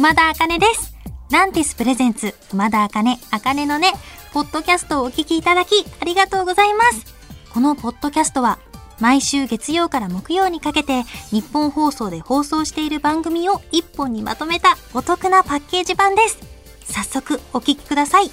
熊田茜です。ランティスプレゼンツ、熊田茜、茜のね、ポッドキャストをお聞きいただき、ありがとうございます。このポッドキャストは、毎週月曜から木曜にかけて、日本放送で放送している番組を一本にまとめたお得なパッケージ版です。早速、お聞きください。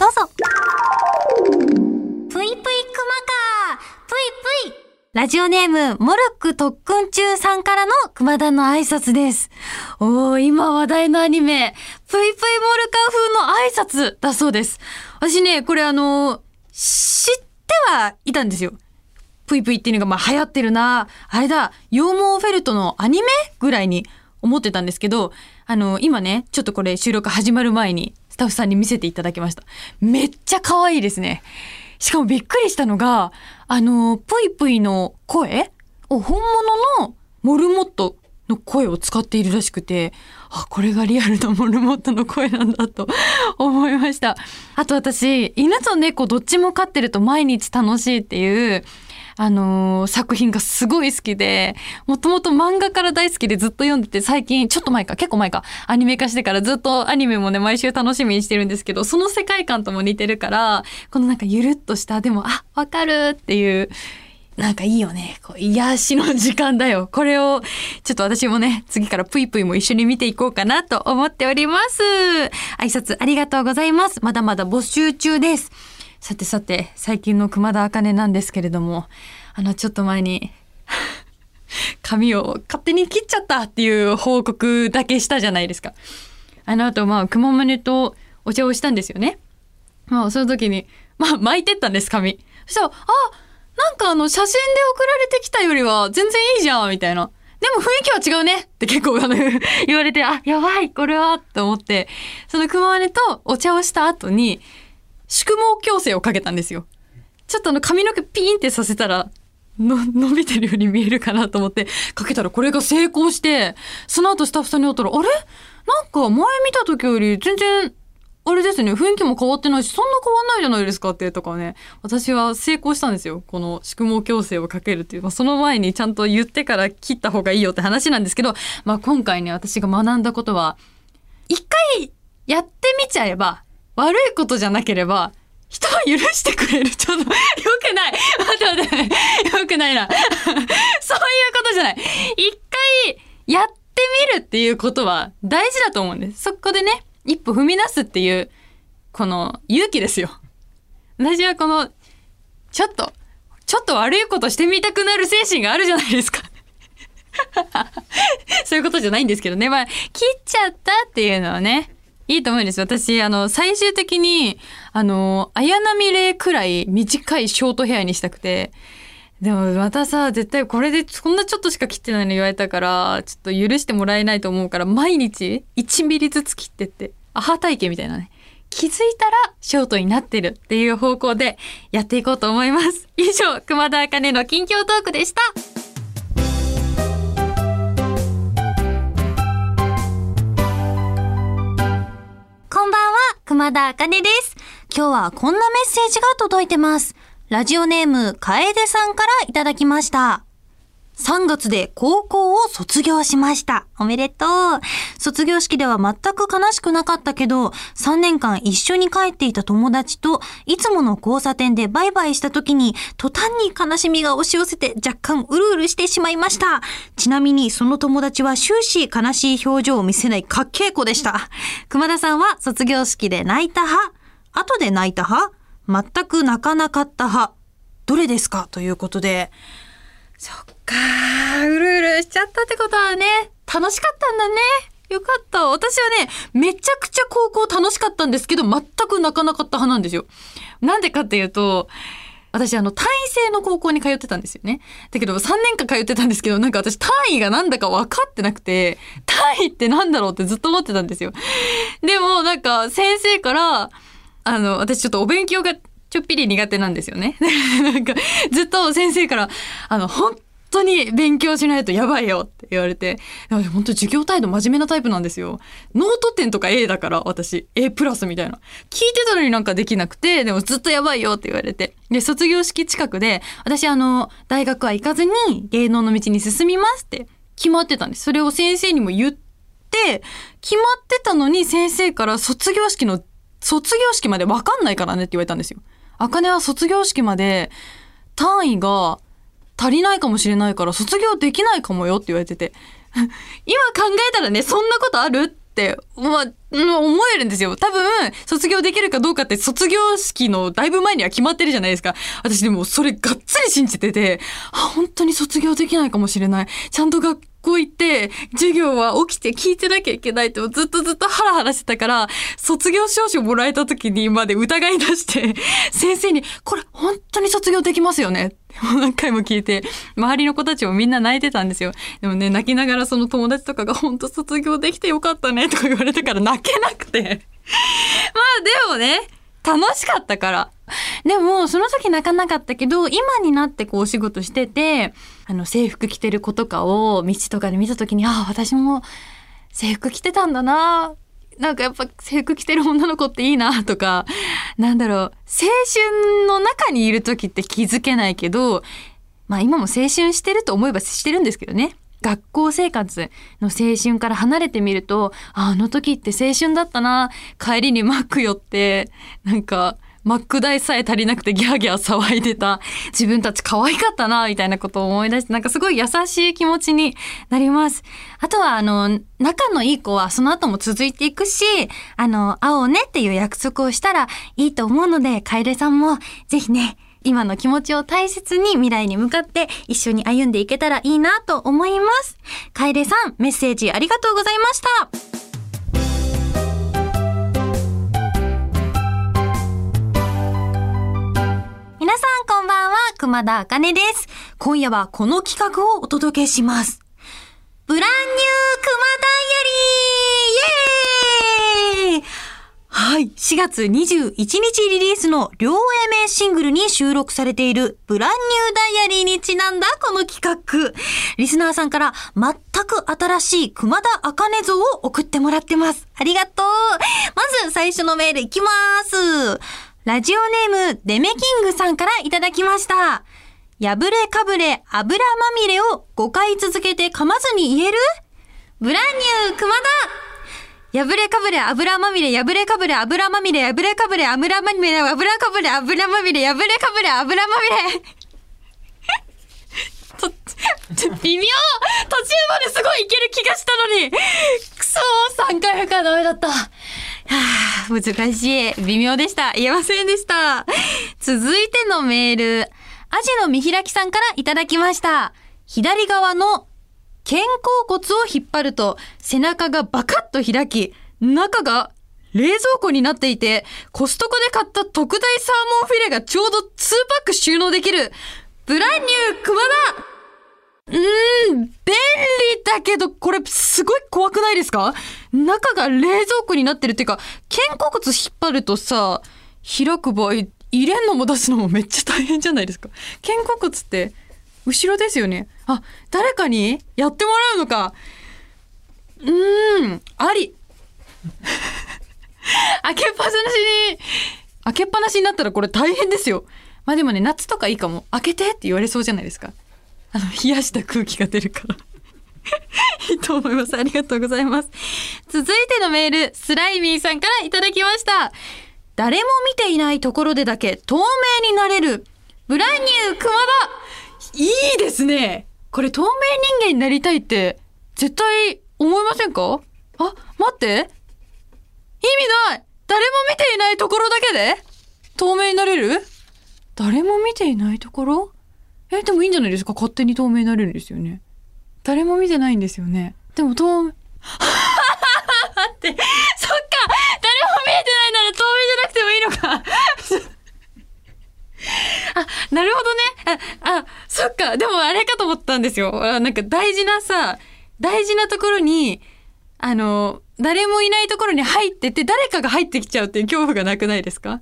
どうぞ。ぷいぷいくまかラジオネーム、モルック特訓中さんからの熊田の挨拶です。おー、今話題のアニメ、ぷいぷいモルカ風の挨拶だそうです。私ね、これあの、知ってはいたんですよ。ぷいぷいっていうのがまあ流行ってるな。あれだ、羊毛フェルトのアニメぐらいに思ってたんですけど、あの、今ね、ちょっとこれ収録始まる前にスタッフさんに見せていただきました。めっちゃ可愛いですね。しかもびっくりしたのが、あの、ぷいぷいの声を本物のモルモットの声を使っているらしくて、あ、これがリアルなモルモットの声なんだと 思いました。あと私、犬と猫どっちも飼ってると毎日楽しいっていう、あのー作品がすごい好きで、もともと漫画から大好きでずっと読んでて、最近、ちょっと前か、結構前か、アニメ化してからずっとアニメもね、毎週楽しみにしてるんですけど、その世界観とも似てるから、このなんかゆるっとした、でも、あ、わかるっていう、なんかいいよね。こう癒しの時間だよ。これを、ちょっと私もね、次からぷいぷいも一緒に見ていこうかなと思っております。挨拶ありがとうございます。まだまだ募集中です。さてさて、最近の熊田茜なんですけれども、あの、ちょっと前に、髪を勝手に切っちゃったっていう報告だけしたじゃないですか。あの後、まあ、熊胸とお茶をしたんですよね。まあ、その時に、まあ、巻いてったんです、髪。そしたら、あ、なんかあの、写真で送られてきたよりは全然いいじゃん、みたいな。でも雰囲気は違うねって結構あの言われて、あ、やばい、これは、と思って、その熊根とお茶をした後に、宿毛矯正をかけたんですよ。ちょっとあの髪の毛ピーンってさせたら、の、伸びてるように見えるかなと思って、かけたらこれが成功して、その後スタッフさんに会ったら、あれ？なんか前見た時より全然、あれですね、雰囲気も変わってないし、そんな変わんないじゃないですかってとかね、私は成功したんですよ。この宿毛矯正をかけるっていう。まあ、その前にちゃんと言ってから切った方がいいよって話なんですけど、まあ今回ね、私が学んだことは、一回やってみちゃえば、悪いことじゃなければ、人は許してくれる。ちょっと、よくない。待って待って。よくないな。そういうことじゃない。一回やってみるっていうことは大事だと思うんです。そこでね、一歩踏み出すっていう、この勇気ですよ。私はこの、ちょっと、ちょっと悪いことしてみたくなる精神があるじゃないですか。そういうことじゃないんですけどね。まあ、切っちゃったっていうのはね、いいと思うんです。私、あの、最終的に、あの、綾波レイくらい短いショートヘアにしたくて、でもまたさ、絶対これでこんなちょっとしか切ってないの言われたから、ちょっと許してもらえないと思うから、毎日1ミリずつ切ってって、アハ体型みたいなね。気づいたらショートになってるっていう方向でやっていこうと思います。以上、熊田茜の近況トークでした。熊田茜です。今日はこんなメッセージが届いてます。ラジオネーム、かえでさんからいただきました。3月で高校を卒業しました。おめでとう。卒業式では全く悲しくなかったけど、3年間一緒に帰っていた友達と、いつもの交差点でバイバイした時に、途端に悲しみが押し寄せて若干うるうるしてしまいました。ちなみにその友達は終始悲しい表情を見せないかっけい子でした。熊田さんは卒業式で泣いた派？後で泣いた派？全く泣かなかった派どれですか？ということで、そっかー、うるうるしちゃったってことはね、楽しかったんだね。よかった。私はね、めちゃくちゃ高校楽しかったんですけど、全く泣かなかった派なんですよ。なんでかっていうと、私、あの、単位制の高校に通ってたんですよね。だけど、3年間通ってたんですけど、なんか私、単位がなんだか分かってなくて、単位ってなんだろうってずっと思ってたんですよ。でも、なんか、先生から、あの、私ちょっとお勉強がちょっぴり苦手なんですよね。なんか、ずっと先生から、あの、本当に勉強しないとやばいよって言われて、本当授業態度真面目なタイプなんですよ。ノート点とか A だから、私。A プラスみたいな。聞いてたのになんかできなくて、でもずっとやばいよって言われて。で、卒業式近くで、私あの、大学は行かずに芸能の道に進みますって決まってたんです。それを先生にも言って、って、決まってたのに先生から卒業式の、卒業式までわかんないからねって言われたんですよ。あかねは卒業式まで単位が足りないかもしれないから卒業できないかもよって言われてて。今考えたらね、そんなことあるって、まあ、思えるんですよ。多分、卒業できるかどうかって卒業式のだいぶ前には決まってるじゃないですか。私でもそれがっつり信じてて、あ、本当に卒業できないかもしれない。ちゃんと学校行って、授業は起きて聞いてなきゃいけないってずっとずっとハラハラしてたから、卒業証書もらえた時にまで疑い出して、先生に、これ本当に卒業できますよね？何回も聞いて、周りの子たちもみんな泣いてたんですよ。でもね、泣きながらその友達とかが本当卒業できてよかったねとか言われたから泣けなくて。まあでもね、楽しかったから。でも、その時泣かなかったけど、今になってこうお仕事してて、あの制服着てる子とかを道とかで見た時に、ああ、私も制服着てたんだな。なんかやっぱ制服着てる女の子っていいなとか、なんだろう、青春の中にいる時って気づけないけど、まあ今も青春してると思えばしてるんですけどね。学校生活の青春から離れてみると、あの時って青春だったな。帰りにマック寄って、なんか、マック代さえ足りなくてギャーギャー騒いでた自分たち可愛かったな、みたいなことを思い出して、なんかすごい優しい気持ちになります。あとは、あの、仲のいい子はその後も続いていくし、あの、会おうねっていう約束をしたらいいと思うので、楓さんもぜひね、今の気持ちを大切に未来に向かって一緒に歩んでいけたらいいなと思います。楓さん、メッセージありがとうございました。皆さんこんばんは、熊田茜です。今夜はこの企画をお届けします。ブランニュー熊田イヤリーイエーイはい。4月21日リリースの両 A 名シングルに収録されているブランニューダイアリーにちなんだこの企画。リスナーさんから全く新しい熊田茜像を送ってもらってます。ありがとう。まず最初のメールいきます。ラジオネームデメキングさんからいただきました。破れかぶれ油まみれを5回続けて噛まずに言える？ブランニュー熊田破れかぶれ油まみれ破れかぶれ油まみれ破れかぶれ油まみれ油かぶれ油まみれ破れかぶれ油まみれ と、微妙途中まですごいいける気がしたのにくそ !3 回目からダメだった。はあ、難しい。微妙でした。言えませんでした。続いてのメール。アジの見開きさんからいただきました。左側の肩甲骨を引っ張ると背中がバカッと開き、中が冷蔵庫になっていて、コストコで買った特大サーモンフィレがちょうど2パック収納できる、ブランニュー熊田うーん、便利だけど、これすごい怖くないですか？中が冷蔵庫になってるっていうか、肩甲骨引っ張るとさ、開く場合、入れんのも出すのもめっちゃ大変じゃないですか。肩甲骨って、後ろですよね。あ、誰かに？やってもらうのか。うーん、あり。開けっぱなしに、開けっぱなしになったらこれ大変ですよ。まあでもね、夏とかいいかも。開けてって言われそうじゃないですか。あの、冷やした空気が出るから。いいと思います。ありがとうございます。続いてのメール、スライミーさんからいただきました。誰も見ていないところでだけ透明になれる、ブランニュー熊田いいですねこれ透明人間になりたいって、絶対思いませんか？あ、待って。意味ない。誰も見ていないところだけで？透明になれる？誰も見ていないところ？え、でもいいんじゃないですか？勝手に透明になれるんですよね。誰も見てないんですよね。でも透明、って、そっか誰も見えてないなら透明じゃなくてもいいのかあ、なるほどね。あ、あ、そっか。でもあれかと思ったんですよ。なんか大事なさ、大事なところに、あの、誰もいないところに入ってて、誰かが入ってきちゃうっていう恐怖がなくないですか？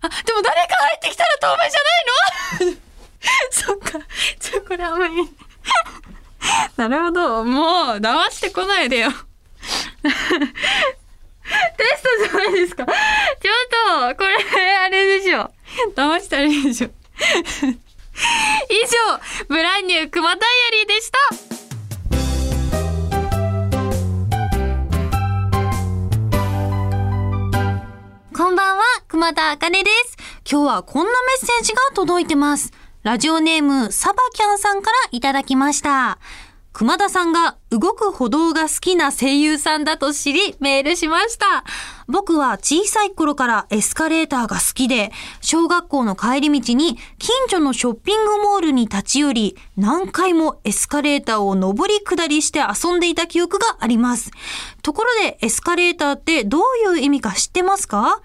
あ、でも誰か入ってきたら透明じゃないの？そっか。ちょ、これあんまり。なるほど。もう、騙してこないでよ。テストじゃないですか。届いてます。ラジオネーム、サバキャンさんからいただきました。熊田さんが動く歩道が好きな声優さんだと知りメールしました。僕は小さい頃からエスカレーターが好きで、小学校の帰り道に近所のショッピングモールに立ち寄り、何回もエスカレーターを上り下りして遊んでいた記憶があります。ところでエスカレーターってどういう意味か知ってますか？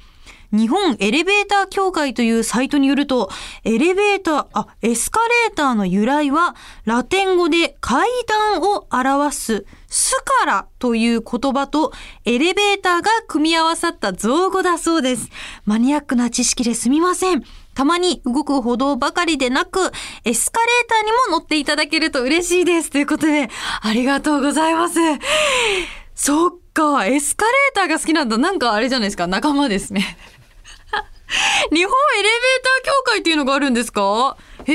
日本エレベーター協会というサイトによると、エレベーター、あ、エスカレーターの由来は、ラテン語で階段を表す、スカラという言葉とエレベーターが組み合わさった造語だそうです。マニアックな知識ですみません。たまに動く歩道ばかりでなく、エスカレーターにも乗っていただけると嬉しいです。ということで、ありがとうございます。そっか、エスカレーターが好きなんだ。なんかあれじゃないですか、仲間ですね。日本エレベーター協会っていうのがあるんですか？へ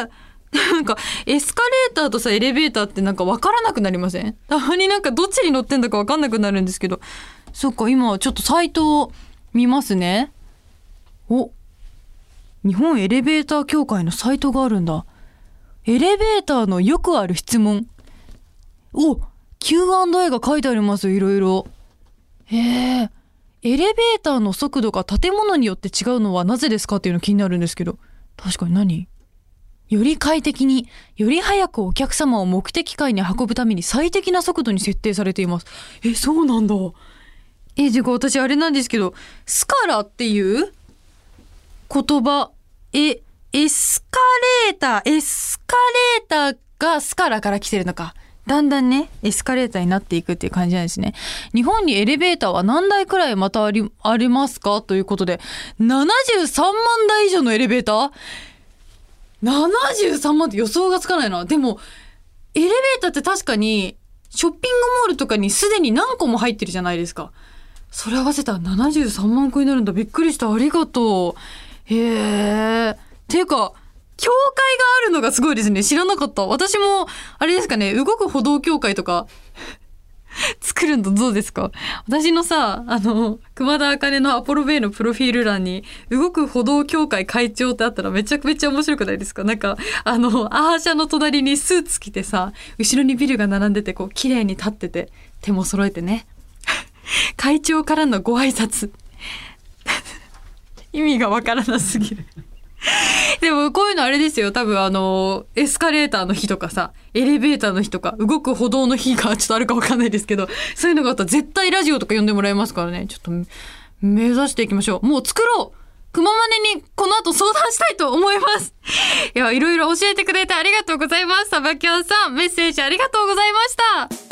え。なんか、エスカレーターとさ、エレベーターってなんか分からなくなりません？たまになんかどっちに乗ってんだか分かんなくなるんですけど。そっか、今ちょっとサイトを見ますね。お、日本エレベーター協会のサイトがあるんだ。エレベーターのよくある質問。お、Q&A が書いてありますよ、いろいろ。へえ。エレベーターの速度が建物によって違うのはなぜですかっていうの気になるんですけど。確かに何？より快適に、より早くお客様を目的階に運ぶために最適な速度に設定されています。え、そうなんだ。え、てか私あれなんですけど、スカラっていう言葉、え、エスカレーター、エスカレーターがスカラから来てるのか。だんだんね、エスカレーターになっていくっていう感じなんですね。日本にエレベーターは何台くらいまたあり、ありますか？ということで、73万台以上のエレベーター ?73 万って予想がつかないな。でも、エレベーターって確かに、ショッピングモールとかにすでに何個も入ってるじゃないですか。それ合わせたら73万個になるんだ。びっくりした。ありがとう。へえ。ていうか、協会があるのがすごいですね。知らなかった。私も、あれですかね、動く歩道協会とか、作るのどうですか？私のさ、あの、熊田茜のアポロベイのプロフィール欄に、動く歩道協会会長ってあったらめちゃくちゃ面白くないですか？なんか、あの、アーシャの隣にスーツ着てさ、後ろにビルが並んでて、こう、綺麗に立ってて、手も揃えてね。会長からのご挨拶。意味がわからなすぎる。でもこういうのあれですよ。多分あの、エスカレーターの日とかさ、エレベーターの日とか、動く歩道の日がちょっとあるかわかんないですけど、そういうのがあったら絶対ラジオとか呼んでもらえますからね。ちょっと目指していきましょう。もう作ろう熊まねにこの後相談したいと思います。いや、いろいろ教えてくれてありがとうございます。サバキャンさん、メッセージありがとうございました。